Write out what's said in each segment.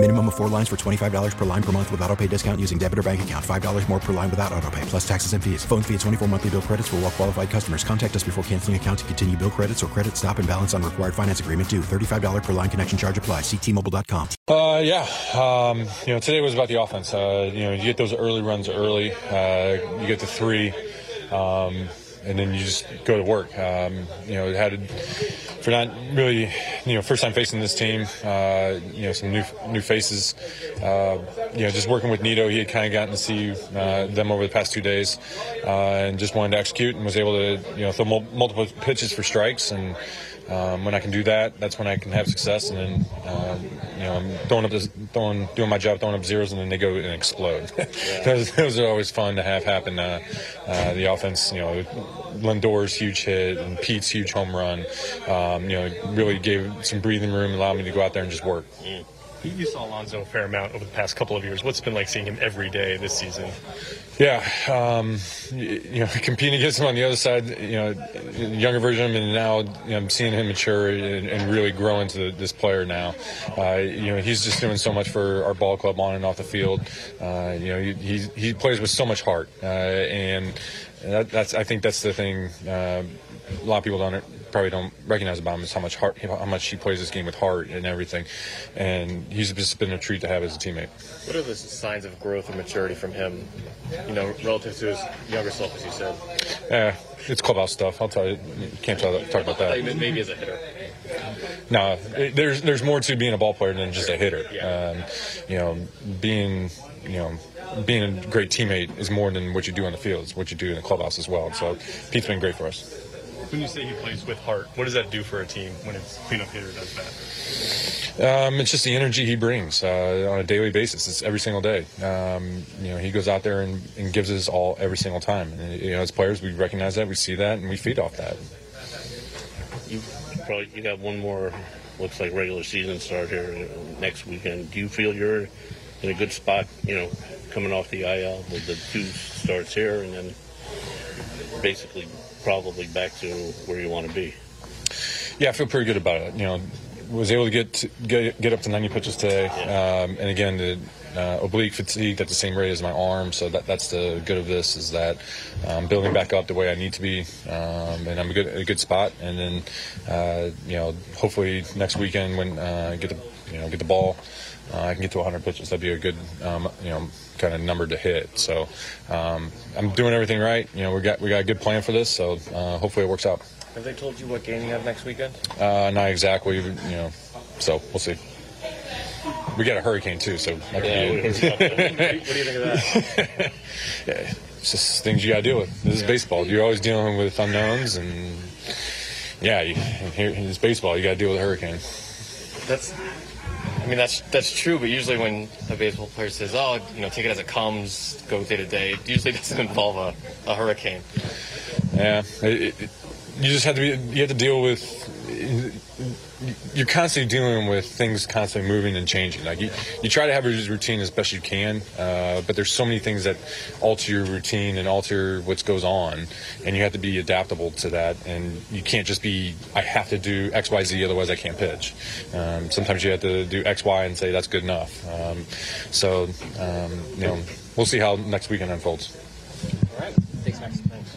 Minimum of four lines for $25 per line per month with auto pay discount using debit or bank account. $5 more per line without auto pay, plus taxes and fees. Phone fee at 24 monthly bill credits for all well qualified customers. Contact us before canceling account to continue bill credits or credit stop and balance on required finance agreement due. $35 per line connection charge apply. Ctmobile.com. Uh, yeah. Um, you know, today was about the offense. Uh, you know, you get those early runs early. Uh, you get the three. Um, and then you just go to work. Um, you know, had for not really, you know, first time facing this team. Uh, you know, some new new faces. Uh, you know, just working with Nido, he had kind of gotten to see uh, them over the past two days, uh, and just wanted to execute and was able to, you know, throw mul- multiple pitches for strikes and. Um, when I can do that, that's when I can have success. And then, uh, you know, I'm throwing up, this, throwing, doing my job, throwing up zeros, and then they go and explode. those, those, are always fun to have happen. Uh, uh, the offense, you know, Lindor's huge hit and Pete's huge home run, um, you know, really gave some breathing room, allowed me to go out there and just work. Mm. You saw Alonso a fair amount over the past couple of years. What's it been like seeing him every day this season? Yeah, um, you, know, competing against him on the other side, you know, younger version of him, and now you know, I'm seeing him mature and, and really grow into this player now. Uh, you know, he's just doing so much for our ball club on and off the field. Uh, you know, he, he plays with so much heart, uh, and that, that's I think that's the thing. Uh, a lot of people don't probably don't recognize about him is how much heart, how much he plays this game with heart and everything. And he's just been a treat to have as a teammate. What are the signs of growth and maturity from him? You know, relative to his younger self, as you said. Yeah, it's clubhouse stuff. I'll tell you. Can't talk, talk about that. Maybe as a hitter. No, there's there's more to being a ball player than just a hitter. Um, you know, being you know being a great teammate is more than what you do on the field. It's what you do in the clubhouse as well. So Pete's been great for us. When you say he plays with heart, what does that do for a team when its cleanup hitter does that? Um, it's just the energy he brings uh, on a daily basis. It's every single day. Um, you know, he goes out there and, and, gives us all every single time. And, you know, as players, we recognize that, we see that, and we feed off that. You probably you got one more looks like regular season start here next weekend. Do you feel you're in a good spot? You know, coming off the IL with the two starts here, and then basically probably back to where you want to be. Yeah, I feel pretty good about it. You know, was able to get to, get, get up to 90 pitches today, yeah. um, and again the uh, oblique fatigue at the same rate as my arm. So that, that's the good of this is that I'm um, building back up the way I need to be, um, and I'm a good a good spot. And then uh, you know hopefully next weekend when uh, I get the you know get the ball. Uh, I can get to 100 pitches. That'd be a good, um, you know, kind of number to hit. So um, I'm doing everything right. You know, we got we got a good plan for this. So uh, hopefully it works out. Have they told you what game you have next weekend? Uh, not exactly. You know, so we'll see. We got a hurricane too, so yeah, what, do you think of that? yeah, it's just things you got to deal with. This is baseball. You're always dealing with unknowns, and yeah, you, here it's baseball. You got to deal with a hurricane. That's I mean, that's that's true, but usually when a baseball player says, "Oh, you know, take it as it comes, go day to day," it usually doesn't involve a, a hurricane. Yeah, it, it, you just have to be. You have to deal with you're constantly dealing with things constantly moving and changing. Like you, you try to have a routine as best you can, uh, but there's so many things that alter your routine and alter what goes on, and you have to be adaptable to that. And you can't just be, I have to do X, Y, Z, otherwise I can't pitch. Um, sometimes you have to do X, Y, and say that's good enough. Um, so, um, you know, we'll see how next weekend unfolds. All right. Thanks, Max. Thanks.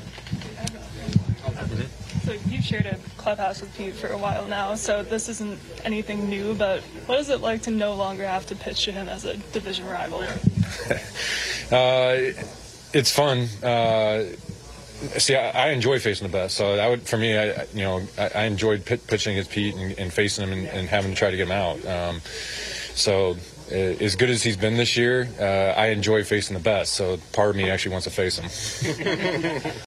So you've shared a clubhouse with Pete for a while now, so this isn't anything new, but what is it like to no longer have to pitch to him as a division rival? uh, it's fun. Uh, see, I, I, enjoy facing the best. So that would, for me, I, you know, I, I enjoyed p- pitching against Pete and, and facing him and, and, having to try to get him out. Um, so uh, as good as he's been this year, uh, I enjoy facing the best. So part of me actually wants to face him.